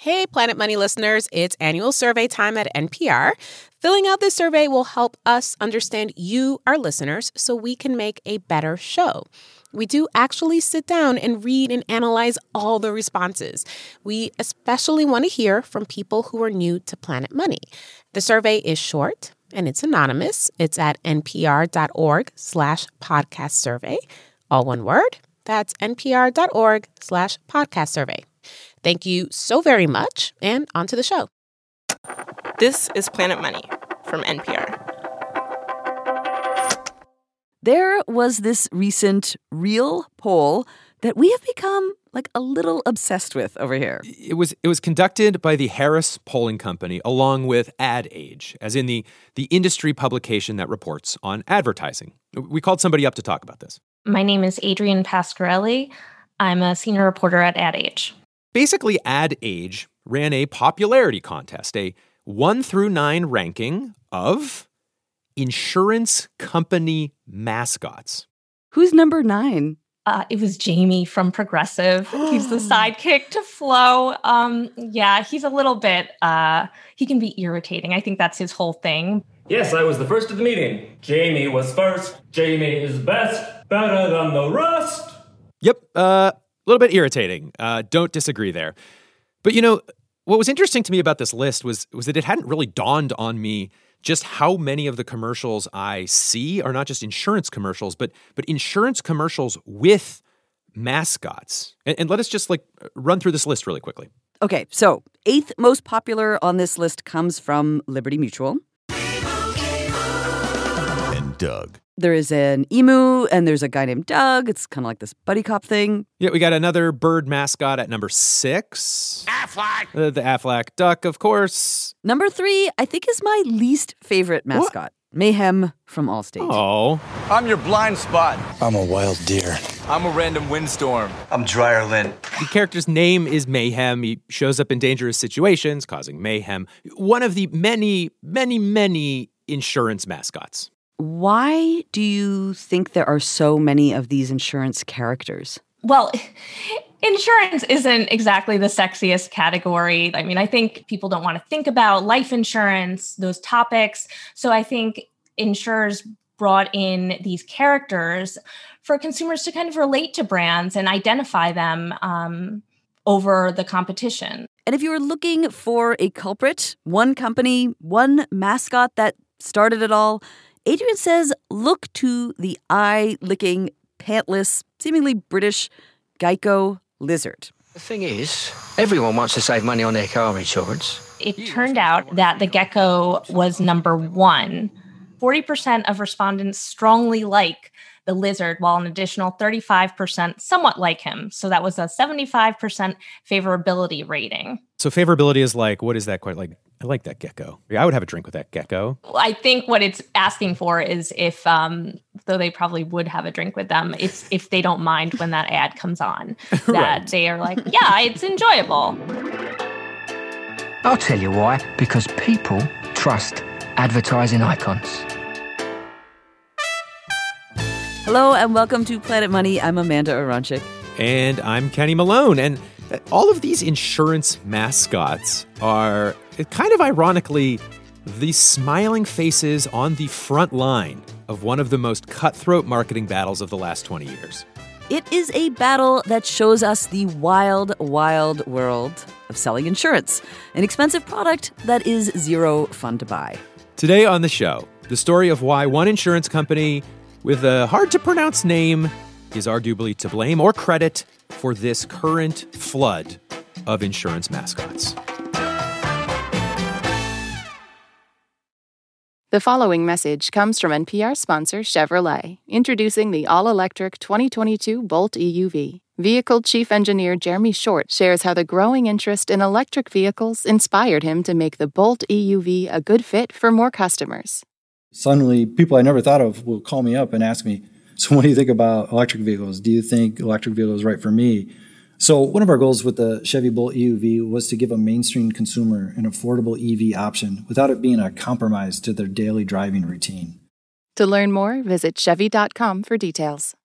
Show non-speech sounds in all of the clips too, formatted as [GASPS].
Hey, Planet Money listeners, it's annual survey time at NPR. Filling out this survey will help us understand you, our listeners, so we can make a better show. We do actually sit down and read and analyze all the responses. We especially want to hear from people who are new to Planet Money. The survey is short and it's anonymous. It's at npr.org slash podcast survey. All one word. That's npr.org slash podcast survey. Thank you so very much, and on to the show. This is Planet Money from NPR. There was this recent real poll that we have become like a little obsessed with over here. It was it was conducted by the Harris Polling Company along with Ad Age, as in the the industry publication that reports on advertising. We called somebody up to talk about this. My name is Adrienne Pasquarelli. I'm a senior reporter at Ad Age. Basically, Ad Age ran a popularity contest, a 1 through 9 ranking of insurance company mascots. Who's number 9? Uh, it was Jamie from Progressive. [GASPS] he's the sidekick to Flo. Um, yeah, he's a little bit, uh, he can be irritating. I think that's his whole thing. Yes, I was the first of the meeting. Jamie was first. Jamie is best, better than the rest. Yep, uh, a little bit irritating. Uh, don't disagree there. But you know, what was interesting to me about this list was was that it hadn't really dawned on me just how many of the commercials I see are not just insurance commercials, but but insurance commercials with mascots. And, and let us just like run through this list really quickly. Okay, so eighth most popular on this list comes from Liberty Mutual. And Doug. There is an emu, and there's a guy named Doug. It's kind of like this buddy cop thing. Yeah, we got another bird mascot at number six. Aflac. Uh, the Aflac duck, of course. Number three, I think, is my least favorite mascot. Mayhem from Allstate. Oh. I'm your blind spot. I'm a wild deer. I'm a random windstorm. I'm Dryer Lynn. The character's name is Mayhem. He shows up in dangerous situations, causing mayhem. One of the many, many, many insurance mascots. Why do you think there are so many of these insurance characters? Well, [LAUGHS] insurance isn't exactly the sexiest category. I mean, I think people don't want to think about life insurance, those topics. So I think insurers brought in these characters for consumers to kind of relate to brands and identify them um, over the competition. And if you were looking for a culprit, one company, one mascot that started it all, Adrienne says look to the eye licking, pantless, seemingly British Geico lizard. The thing is, everyone wants to save money on their car insurance. It turned out that the gecko was number one. 40% of respondents strongly like the lizard, while an additional 35% somewhat like him. So that was a 75% favorability rating. So favorability is like, what is that quite like? I like that gecko. I would have a drink with that gecko. I think what it's asking for is if, um, though they probably would have a drink with them, it's if they don't mind when that ad comes on, [LAUGHS] that Right. they are like, yeah, it's enjoyable. I'll tell you why. Because people trust advertising icons. Hello and welcome to Planet Money. I'm Amanda Aronczyk. And I'm Kenny Malone. And all of these insurance mascots are uh, kind of ironically the smiling faces on the front line of one of the most cutthroat marketing battles of the last 20 years. It is a battle that shows us the wild, wild world of selling insurance, an expensive product that is zero fun to buy. Today on the show, the story of why one insurance company with a hard to pronounce name is arguably to blame or credit for this current flood of insurance mascots. The following message comes from NPR sponsor Chevrolet, introducing the all electric 2022 Bolt EUV. Vehicle Chief Engineer Jeremy Short shares how the growing interest in electric vehicles inspired him to make the Bolt EUV a good fit for more customers. Suddenly, people I never thought of will call me up and ask me, So, what do you think about electric vehicles? Do you think electric vehicles right for me? So, one of our goals with the Chevy Bolt EUV was to give a mainstream consumer an affordable EV option without it being a compromise to their daily driving routine. To learn more, visit Chevy.com for details.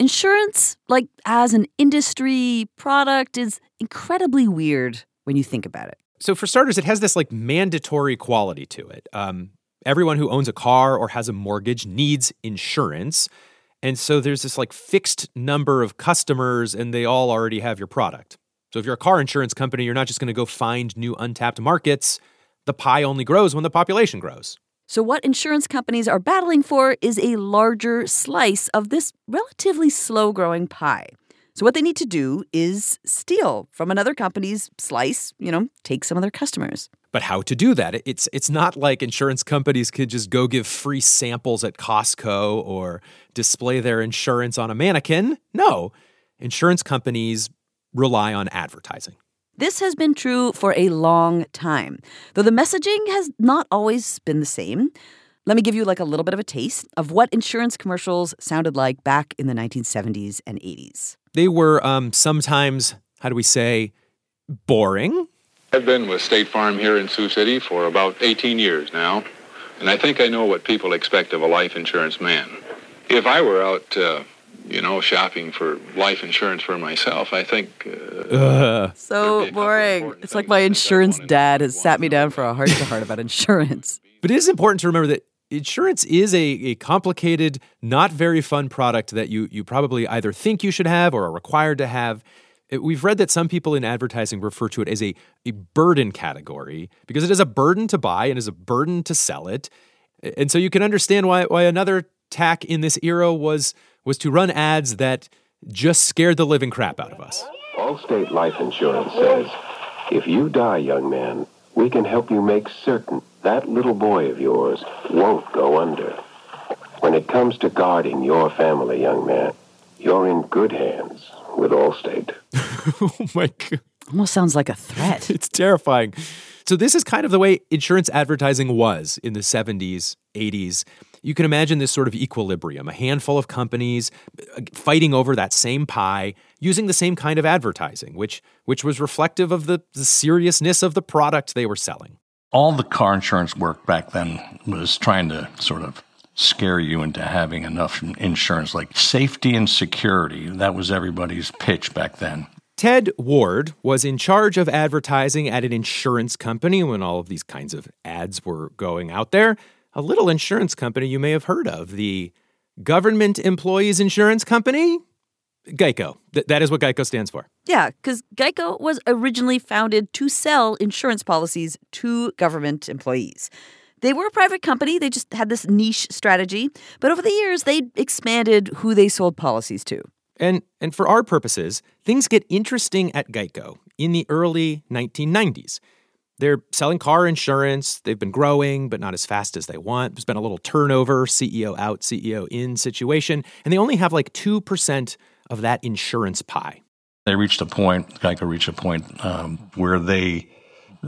Insurance, like as an industry product, is incredibly weird when you think about it. So, for starters, it has this like mandatory quality to it. Um, everyone who owns a car or has a mortgage needs insurance. And so there's this like fixed number of customers and they all already have your product. So if you're a car insurance company, you're not just going to go find new untapped markets. The pie only grows when the population grows. So, what insurance companies are battling for is a larger slice of this relatively slow growing pie. So, what they need to do is steal from another company's slice, you know, take some of their customers. But how to do that? It's it's not like insurance companies could just go give free samples at Costco or display their insurance on a mannequin. No. Insurance companies rely on advertising. This has been true for a long time, though the messaging has not always been the same. Let me give you like a little bit of a taste of what insurance commercials sounded like back in the 1970s and 80s. They were um, sometimes, how do we say, boring. I've been with State Farm here in Sioux City for about 18 years now, and I think I know what people expect of a life insurance man. If I were out uh, you know, shopping for life insurance for myself. I think. Uh, so boring. It's like my insurance dad has sat me down for a heart to heart about [LAUGHS] insurance. But it is important to remember that insurance is a, a complicated, not very fun product that you, you probably either think you should have or are required to have. We've read that some people in advertising refer to it as a, a burden category because it is a burden to buy and is a burden to sell it. And so you can understand why, why another tack in this era was was to run ads that just scared the living crap out of us. Allstate Life Insurance says, if you die, young man, we can help you make certain that little boy of yours won't go under. When it comes to guarding your family, young man, you're in good hands with Allstate. [LAUGHS] oh my God. Almost sounds like a threat. [LAUGHS] it's terrifying. So, this is kind of the way insurance advertising was in the 70s, 80s you can imagine this sort of equilibrium a handful of companies uh, fighting over that same pie using the same kind of advertising which which was reflective of the, the seriousness of the product they were selling all the car insurance work back then was trying to sort of scare you into having enough insurance like safety and security. That was everybody's pitch back then. Ted Ward was in charge of advertising at an insurance company when all of these kinds of ads were going out there. A little insurance company you may have heard of, the Government Employees Insurance Company. Geico. Th- that is what Geico stands for. Yeah, because Geico was originally founded to sell insurance policies to government employees. They were a private company, they just had this niche strategy, but over the years they expanded who they sold policies to. And and for our purposes, things get interesting at Geico in the early 1990s. They're selling car insurance. They've been growing, but not as fast as they want. There's been a little turnover, CEO out, CEO in situation, and they only have like 2% of that insurance pie. They reached a point, Geico reached a point um, where they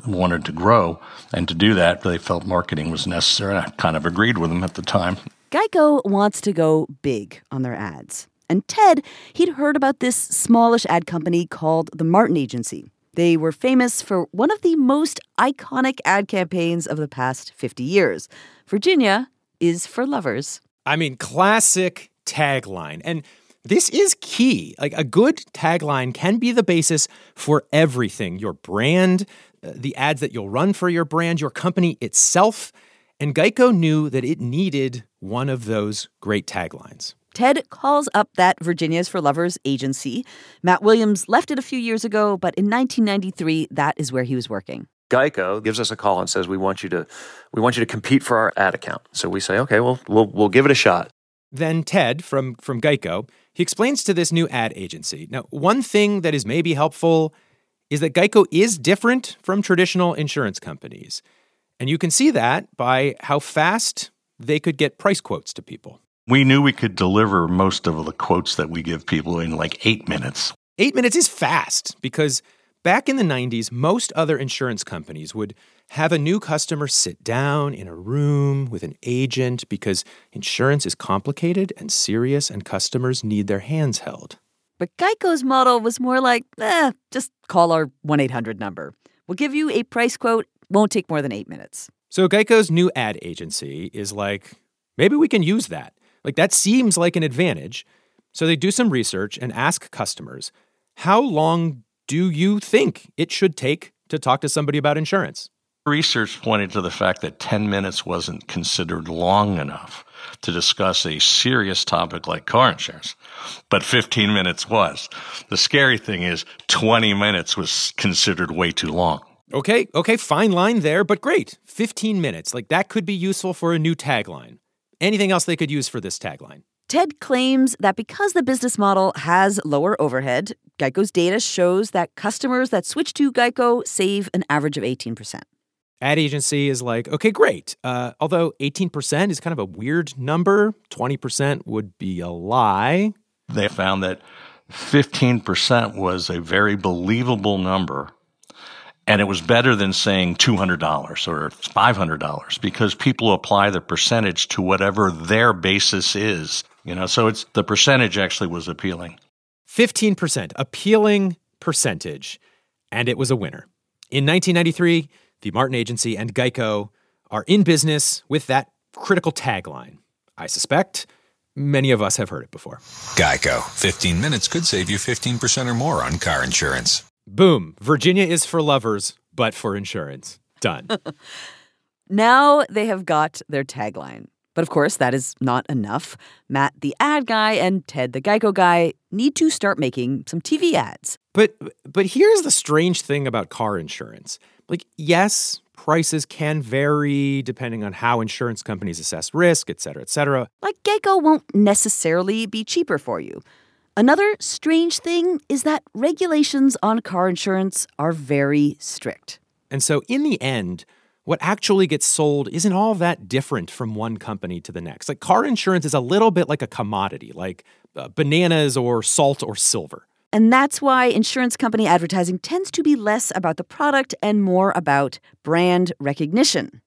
wanted to grow. And to do that, they felt marketing was necessary. I kind of agreed with them at the time. Geico wants to go big on their ads. And Ted, he'd heard about this smallish ad company called the Martin Agency. They were famous for one of the most iconic ad campaigns of the past 50 years Virginia is for lovers. I mean, classic tagline. And this is key. Like a good tagline can be the basis for everything your brand, uh, the ads that you'll run for your brand, your company itself. And Geico knew that it needed one of those great taglines. Ted calls up that Virginia's for Lovers agency. Matt Williams left it a few years ago, but in 1993, that is where he was working. Geico gives us a call and says we want you to we want you to compete for our ad account. So we say, okay, well we'll we'll give it a shot. Then Ted from from Geico, he explains to this new ad agency. Now, one thing that is maybe helpful is that Geico is different from traditional insurance companies. And you can see that by how fast they could get price quotes to people. We knew we could deliver most of the quotes that we give people in like eight minutes. Eight minutes is fast because back in the 90s, most other insurance companies would have a new customer sit down in a room with an agent because insurance is complicated and serious and customers need their hands held. But Geico's model was more like, eh, just call our 1 800 number. We'll give you a price quote, won't take more than eight minutes. So Geico's new ad agency is like, maybe we can use that. Like that seems like an advantage. So they do some research and ask customers, how long do you think it should take to talk to somebody about insurance? Research pointed to the fact that 10 minutes wasn't considered long enough to discuss a serious topic like car insurance, but 15 minutes was. The scary thing is 20 minutes was considered way too long. Okay, okay, fine line there, but great. 15 minutes. Like that could be useful for a new tagline. Anything else they could use for this tagline? Ted claims that because the business model has lower overhead, Geico's data shows that customers that switch to Geico save an average of 18%. Ad agency is like, okay, great. Uh, although 18% is kind of a weird number, 20% would be a lie. They found that 15% was a very believable number. And it was better than saying $200 or $500 because people apply the percentage to whatever their basis is. You know, so it's the percentage actually was appealing. 15%, appealing percentage. And it was a winner. In 1993, the Martin Agency and Geico are in business with that critical tagline. I suspect many of us have heard it before. Geico, 15 minutes could save you 15% or more on car insurance. Boom. Virginia is for lovers, but for insurance. Done. [LAUGHS] now they have got their tagline. But of course, that is not enough. Matt, the ad guy, and Ted, the Geico guy, need to start making some TV ads. But but here's the strange thing about car insurance. Like, yes, prices can vary depending on how insurance companies assess risk, et cetera, et cetera. Like Geico won't necessarily be cheaper for you. Another strange thing is that regulations on car insurance are very strict. And so, in the end, what actually gets sold isn't all that different from one company to the next. Like, car insurance is a little bit like a commodity, like uh, bananas or salt or silver. And that's why insurance company advertising tends to be less about the product and more about brand recognition.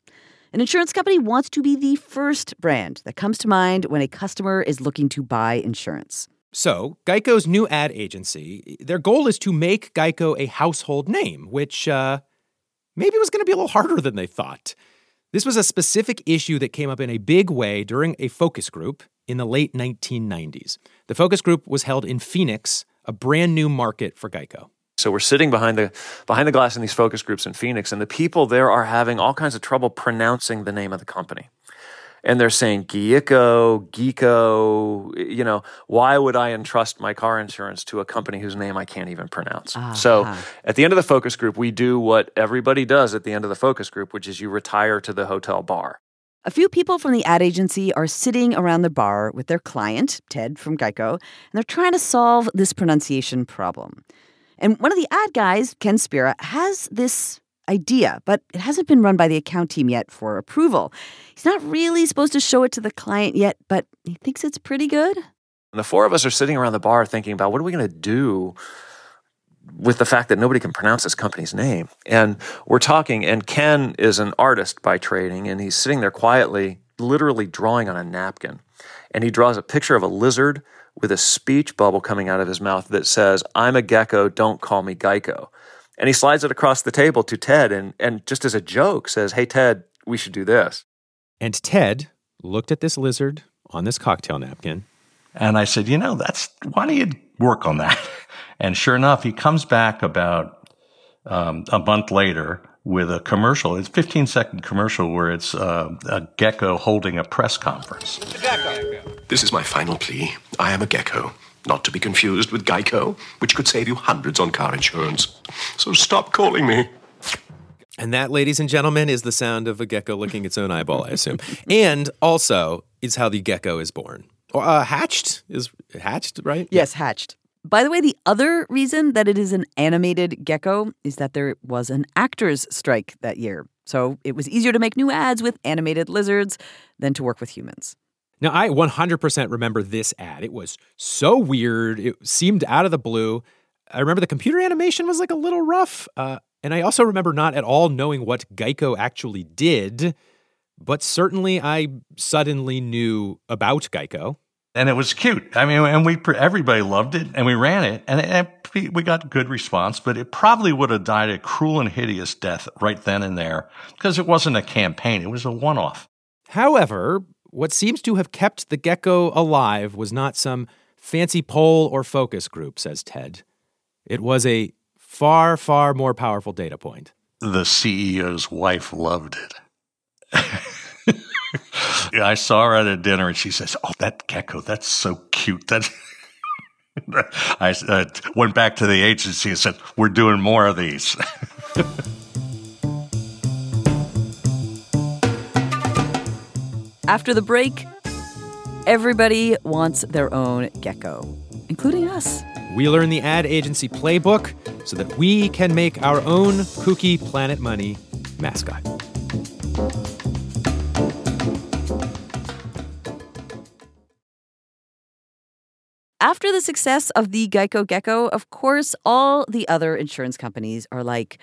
An insurance company wants to be the first brand that comes to mind when a customer is looking to buy insurance. So, Geico's new ad agency, their goal is to make Geico a household name, which uh, maybe was going to be a little harder than they thought. This was a specific issue that came up in a big way during a focus group in the late 1990s. The focus group was held in Phoenix, a brand new market for Geico. So we're sitting behind the behind the glass in these focus groups in Phoenix, and the people there are having all kinds of trouble pronouncing the name of the company. And they're saying Geico, Geeko, you know, why would I entrust my car insurance to a company whose name I can't even pronounce? Uh-huh. So at the end of the focus group, we do what everybody does at the end of the focus group, which is you retire to the hotel bar. A few people from the ad agency are sitting around the bar with their client, Ted from Geico, and they're trying to solve this pronunciation problem. And one of the ad guys, Ken Spira, has this idea, but it hasn't been run by the account team yet for approval. He's not really supposed to show it to the client yet, but he thinks it's pretty good. And the four of us are sitting around the bar thinking about what are we going to do with the fact that nobody can pronounce this company's name. And we're talking, and Ken is an artist by training, and he's sitting there quietly, literally drawing on a napkin. And he draws a picture of a lizard with a speech bubble coming out of his mouth that says, I'm a gecko, don't call me Geico. And he slides it across the table to Ted and, and just as a joke says, Hey, Ted, we should do this. And Ted looked at this lizard on this cocktail napkin. And I said, You know, that's why don't you work on that? [LAUGHS] And sure enough, he comes back about um, a month later with a commercial. It's a 15 second commercial where it's uh, a gecko holding a press conference. This is my final plea. I am a gecko, not to be confused with Geico, which could save you hundreds on car insurance. So stop calling me. And that, ladies and gentlemen, is the sound of a gecko licking its own eyeball, I assume. and also is how the gecko is born. Uh, hatched is hatched, right? Yes, hatched. By the way, the other reason that it is an animated gecko is that there was an actors' strike that year. So it was easier to make new ads with animated lizards than to work with humans. Now, I 100% remember this ad. It was so weird. It seemed out of the blue. I remember the computer animation was like a little rough. Uh, and I also remember not at all knowing what Geico actually did, but certainly I suddenly knew about Geico and it was cute. I mean, and we everybody loved it, and we ran it, and it, we got good response. But it probably would have died a cruel and hideous death right then and there because it wasn't a campaign; it was a one-off. However, what seems to have kept the gecko alive was not some fancy poll or focus group, says Ted. It was a far, far more powerful data point. The CEO's wife loved it. [LAUGHS] I saw her at a dinner and she says, Oh, that gecko, that's so cute. That [LAUGHS] I uh, went back to the agency and said, We're doing more of these. [LAUGHS] After the break, everybody wants their own gecko, including us. We learn the ad agency playbook so that we can make our own kooky Planet Money mascot. After the success of the Geico Gecko, of course, all the other insurance companies are like,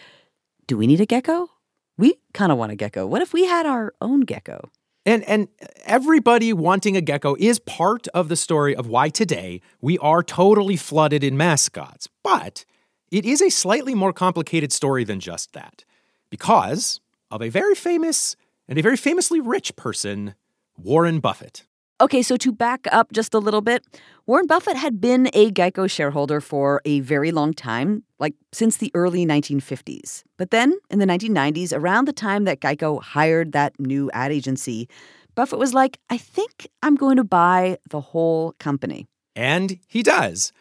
do we need a gecko? We kind of want a gecko. What if we had our own gecko? And and everybody wanting a gecko is part of the story of why today we are totally flooded in mascots. But it is a slightly more complicated story than just that. Because of a very famous and a very famously rich person, Warren Buffett. Okay, so to back up just a little bit, Warren Buffett had been a Geico shareholder for a very long time, like since the early 1950s. But then in the 1990s, around the time that Geico hired that new ad agency, Buffett was like, I think I'm going to buy the whole company. And he does.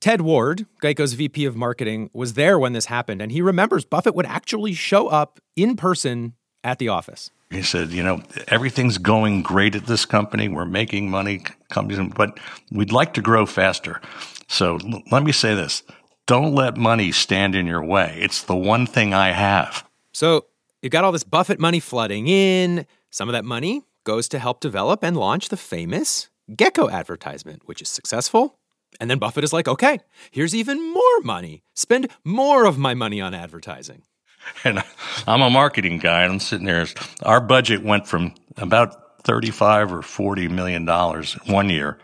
Ted Ward, Geico's VP of marketing, was there when this happened, and he remembers Buffett would actually show up in person at the office. He said, you know, everything's going great at this company. We're making money, companies, but we'd like to grow faster. So l- let me say this don't let money stand in your way. It's the one thing I have. So you've got all this Buffett money flooding in. Some of that money goes to help develop and launch the famous Gecko advertisement, which is successful. And then Buffett is like, okay, here's even more money. Spend more of my money on advertising. [LAUGHS] And I'm a marketing guy, and I'm sitting there. Our budget went from about 35 or 40 million dollars one year.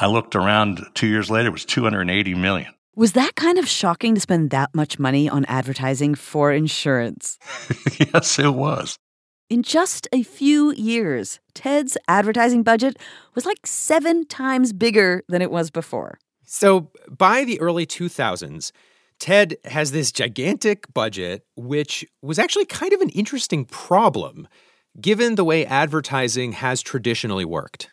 I looked around two years later, it was 280 million. Was that kind of shocking to spend that much money on advertising for insurance? [LAUGHS] yes, it was. In just a few years, Ted's advertising budget was like seven times bigger than it was before. So by the early 2000s, Ted has this gigantic budget, which was actually kind of an interesting problem, given the way advertising has traditionally worked.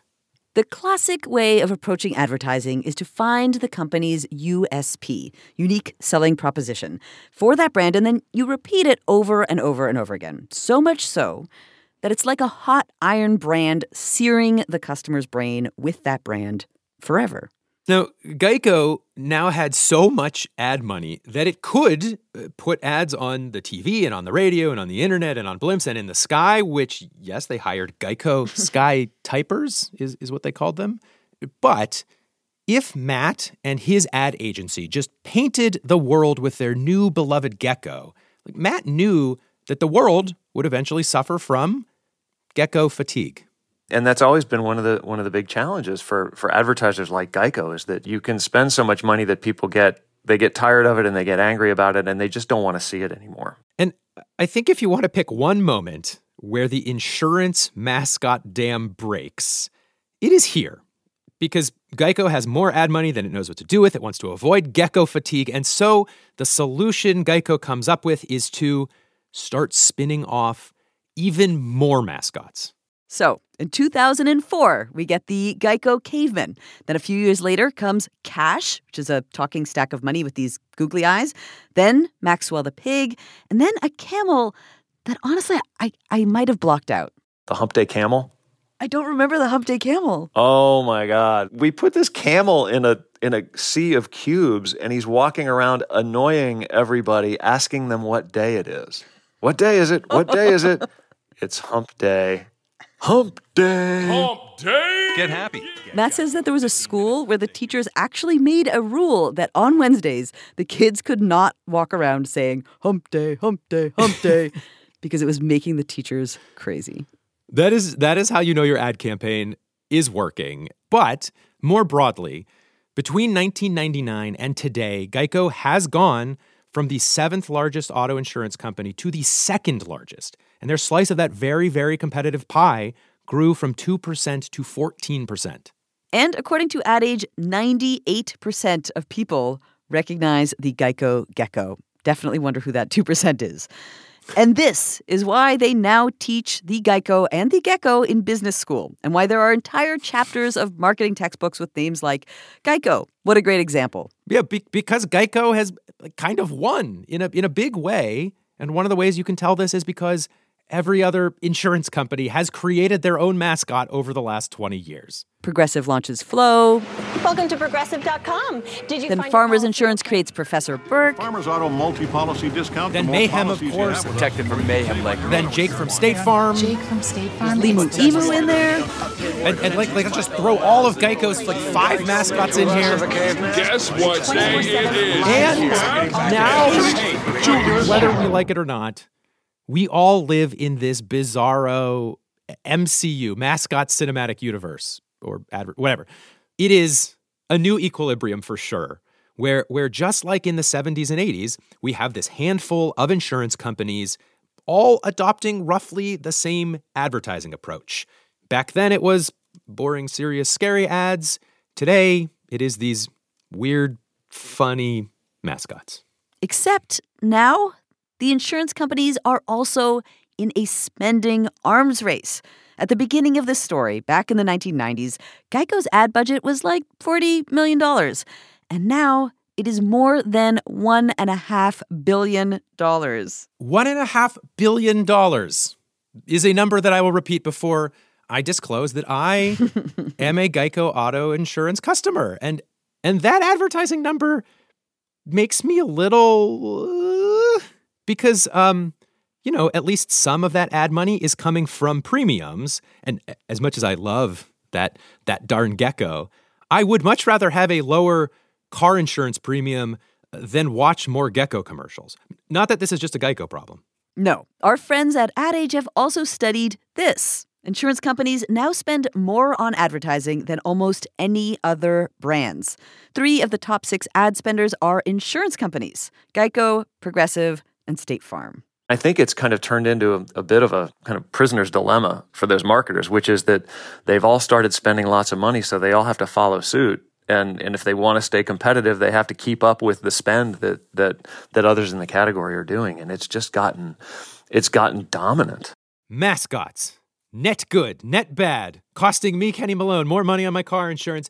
The classic way of approaching advertising is to find the company's USP, unique selling proposition, for that brand, and then you repeat it over and over and over again. So much so that it's like a hot iron brand searing the customer's brain with that brand forever. Now, Geico now had so much ad money that it could uh, put ads on the TV and on the radio and on the internet and on blimps and in the sky, which, yes, they hired Geico [LAUGHS] Sky Typers, is, is what they called them. But if Matt and his ad agency just painted the world with their new beloved gecko, like Matt knew that the world would eventually suffer from gecko fatigue and that's always been one of the one of the big challenges for for advertisers like Geico is that you can spend so much money that people get they get tired of it and they get angry about it and they just don't want to see it anymore. And I think if you want to pick one moment where the insurance mascot dam breaks, it is here. Because Geico has more ad money than it knows what to do with. It wants to avoid gecko fatigue. And so the solution Geico comes up with is to start spinning off even more mascots. So, in 2004, we get the Geico Caveman. Then a few years later comes Cash, which is a talking stack of money with these googly eyes. Then Maxwell the Pig. And then a camel that honestly I, I might have blocked out. The Hump Day Camel? I don't remember the Hump Day Camel. Oh my God. We put this camel in a in a sea of cubes and he's walking around annoying everybody, asking them what day it is. What day is it? What day is it? [LAUGHS] It's hump day. Hump day. Hump day. Get happy. Matt says that there was a school where the teachers actually made a rule that on Wednesdays, the kids could not walk around saying hump day, hump day, hump [LAUGHS] day, because it was making the teachers crazy. That is that is how you know your ad campaign is working. But more broadly, between 1999 and today, Geico has gone from the seventh largest auto insurance company to the second largest. And their slice of that very, very competitive pie grew from 2% to 14%. And according to Ad Age, 98% of people recognize the Geico gecko. Definitely wonder who that 2% is. And this is why they now teach the Geico and the Gecko in business school, and why there are entire chapters of marketing textbooks with names like Geico. What a great example. Yeah, be- because Geico has kind of won in a in a big way, and one of the ways you can tell this is because every other insurance company has created their own mascot over the last 20 years. Progressive launches Flo. Welcome to progressive.com. Did you Then find Farmers Insurance creates Professor Burke. Farmers Auto multi-policy discount. Then The Mayhem, of course. Protected from mayhem like Then Jake from State Farm. Jake from State Farm. Limu Emu in there. And, and like, like, let's just throw all of Geico's like five mascots in here. Guess what day it is? And now, whether we like it or not, we all live in this bizarro MCU, mascot cinematic universe, or adver- whatever. It is a new equilibrium for sure, where, where just like in the 70s and 80s, we have this handful of insurance companies all adopting roughly the same advertising approach. Back then, it was boring, serious, scary ads. Today, it is these weird, funny mascots. Except now, the insurance companies are also in a spending arms race. At the beginning of this story, back in the 1990s, Geico's ad budget was like $40 million. And now it is more than $1.5 billion. One and a half billion dollars is a number that I will repeat before I disclose that I [LAUGHS] am a Geico auto insurance customer. And and that advertising number makes me a little because um you know, at least some of that ad money is coming from premiums. And as much as I love that that darn gecko, I would much rather have a lower car insurance premium than watch more gecko commercials. Not that this is just a Geico problem. No, our friends at Ad Age have also studied this. Insurance companies now spend more on advertising than almost any other brands. Three of the top six ad spenders are insurance companies Geico, Progressive, and State Farm. I think it's kind of turned into a, a, bit of a kind of prisoner's dilemma for those marketers, which is that they've all started spending lots of money, so they all have to follow suit. And and if they want to stay competitive, they have to keep up with the spend that that that others in the category are doing, and it's just gotten it's gotten dominant. Mascots, net good, net bad, costing me Kenny Malone more money on my car insurance,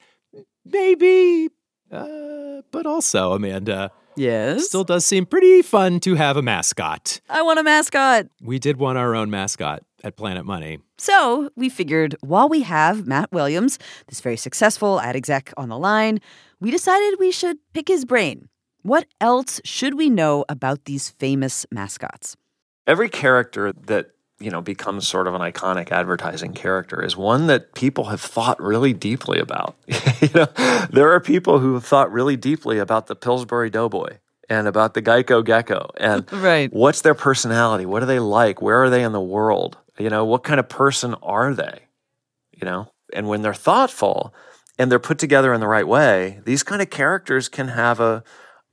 maybe, uh, but also Amanda. Yes. Still does seem pretty fun to have a mascot. I want a mascot. We did want our own mascot at Planet Money. So we figured while we have Matt Williams, this very successful ad exec, on the line, we decided we should pick his brain. What else should we know about these famous mascots? Every character that you know becomes sort of an iconic advertising character is one that people have thought really deeply about. [LAUGHS] you know, there are people who have thought really deeply about the Pillsbury Doughboy and about the Geico Gecko and [LAUGHS] right. what's their personality? What are they like? Where are they in the world? You know, what kind of person are they? You know, and when they're thoughtful and they're put together in the right way, these kind of characters can have a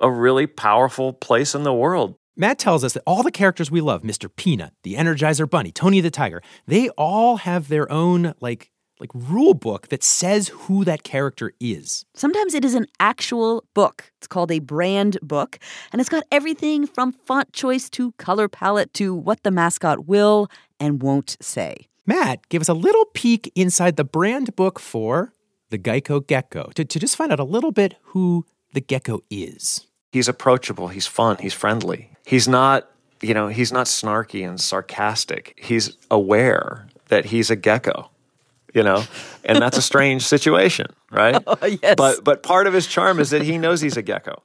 a really powerful place in the world. Matt tells us that all the characters we love, Mr. Peanut, the Energizer Bunny, Tony the Tiger, they all have their own like like rule book that says who that character is. Sometimes it is an actual book. It's called a brand book, and it's got everything from font choice to color palette to what the mascot will and won't say. Matt gave us a little peek inside the brand book for the Geico Gecko to, to just find out a little bit who the gecko is. He's approachable, he's fun, he's friendly. He's not, you know, he's not snarky and sarcastic. He's aware that he's a gecko, you know, and that's a strange situation, right? [LAUGHS] Oh, yes. But but part of his charm is that he knows he's a gecko.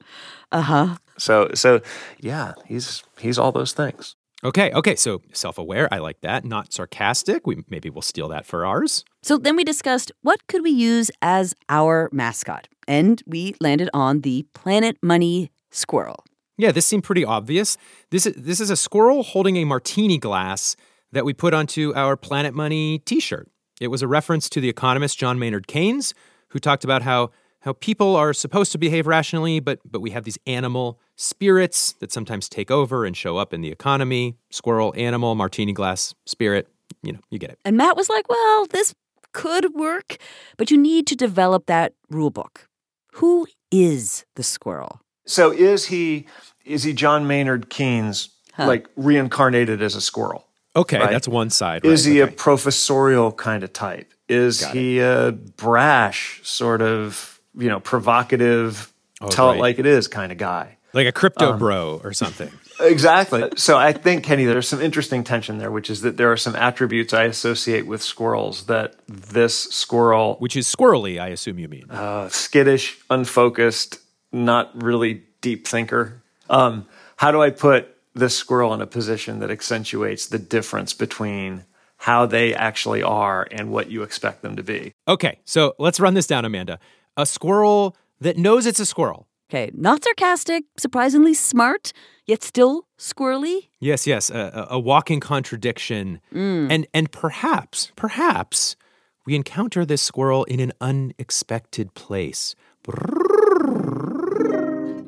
Uh-huh. So so yeah, he's he's all those things. Okay, okay, so self-aware, I like that. Not sarcastic. We maybe we'll steal that for ours. So then we discussed what could we use as our mascot, and we landed on the Planet Money squirrel. Yeah, this seemed pretty obvious. This is this is a squirrel holding a martini glass that we put onto our Planet Money t-shirt. It was a reference to the economist John Maynard Keynes, who talked about how how people are supposed to behave rationally, but but we have these animal spirits that sometimes take over and show up in the economy. Squirrel, animal, martini glass, spirit, you know, you get it. And Matt was like, "Well, this could work, but you need to develop that rule book. Who is the squirrel? So is he is he John Maynard Keynes like reincarnated as a squirrel? Okay, right? that's one side. Is right, he okay. a professorial kind of type? Is Got he a brash sort of, you know, provocative, Oh, tell right. it like it is kind of guy? like a crypto Um, bro or something? Exactly. So I think, Kenny, there's some interesting tension there, which is that there are some attributes I associate with squirrels that this squirrel, Which is squirrely, I assume you mean. uh, skittish, unfocused, not really deep thinker. Um, how do I put this squirrel in a position that accentuates the difference between how they actually are and what you expect them to be? Okay, so let's run this down, Amanda. A squirrel that knows it's a squirrel. Okay, not sarcastic, surprisingly smart, yet still squirrely. Yes, yes, a, a a walking contradiction. Mm. And and perhaps, perhaps we encounter this squirrel in an unexpected place.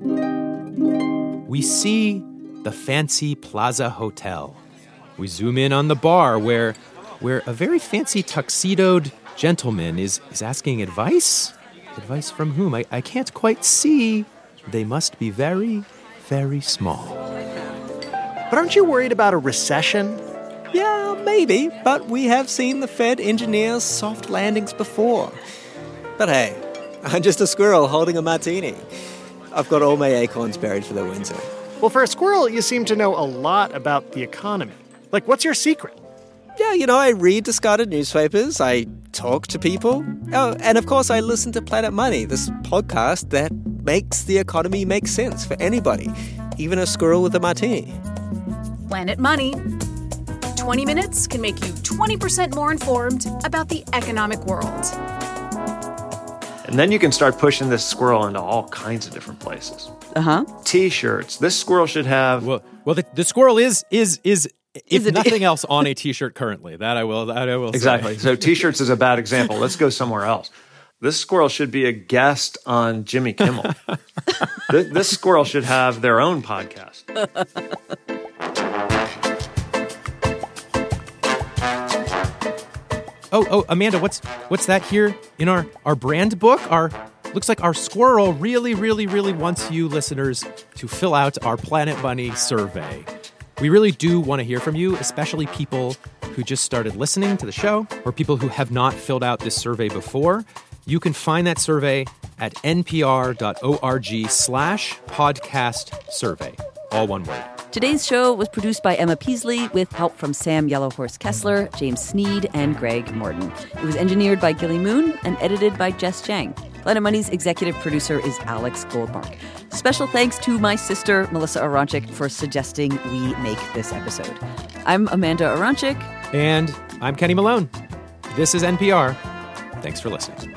We see the fancy Plaza Hotel. We zoom in on the bar where where a very fancy tuxedoed gentleman is, is asking advice. Advice from whom? I, I can't quite see. They must be very, very small. But aren't you worried about a recession? Yeah, maybe, but we have seen the Fed engineer soft landings before. But hey, I'm just a squirrel holding a martini. I've got all my acorns buried for the winter. Well, for a squirrel, you seem to know a lot about the economy. Like, what's your secret? Yeah, you know, I read discarded newspapers, I talk to people. Oh, and of course, I listen to Planet Money, this podcast that makes the economy make sense for anybody, even a squirrel with a martini. Planet Money. 20 minutes can make you 20% more informed about the economic world. And then you can start pushing this squirrel into all kinds of different places. Uh huh. T-shirts. This squirrel should have. Well, well, the, the squirrel is is is if Is nothing else on a t-shirt currently. That I will. That I will. say. Exactly. So t-shirts is a bad example. Let's go somewhere else. This squirrel should be a guest on Jimmy Kimmel. [LAUGHS] this, this squirrel should have their own podcast. [LAUGHS] Oh, oh, Amanda, what's what's that here in our our brand book? Our looks like our squirrel really, really, really wants you listeners to fill out our Planet Bunny survey. We really do want to hear from you, especially people who just started listening to the show or people who have not filled out this survey before. You can find that survey at npr.org slash podcast survey. All one word. Today's show was produced by Emma Peasley with help from Sam Yellowhorse Kessler, James Sneed, and Greg Morton. It was engineered by Gilly Moon and edited by Jess Jiang. Planet Money's executive producer is Alex Goldmark. Special thanks to my sister, Melissa Aronczyk, for suggesting we make this episode. I'm Amanda Aronczyk. And I'm Kenny Malone. This is NPR. Thanks for listening.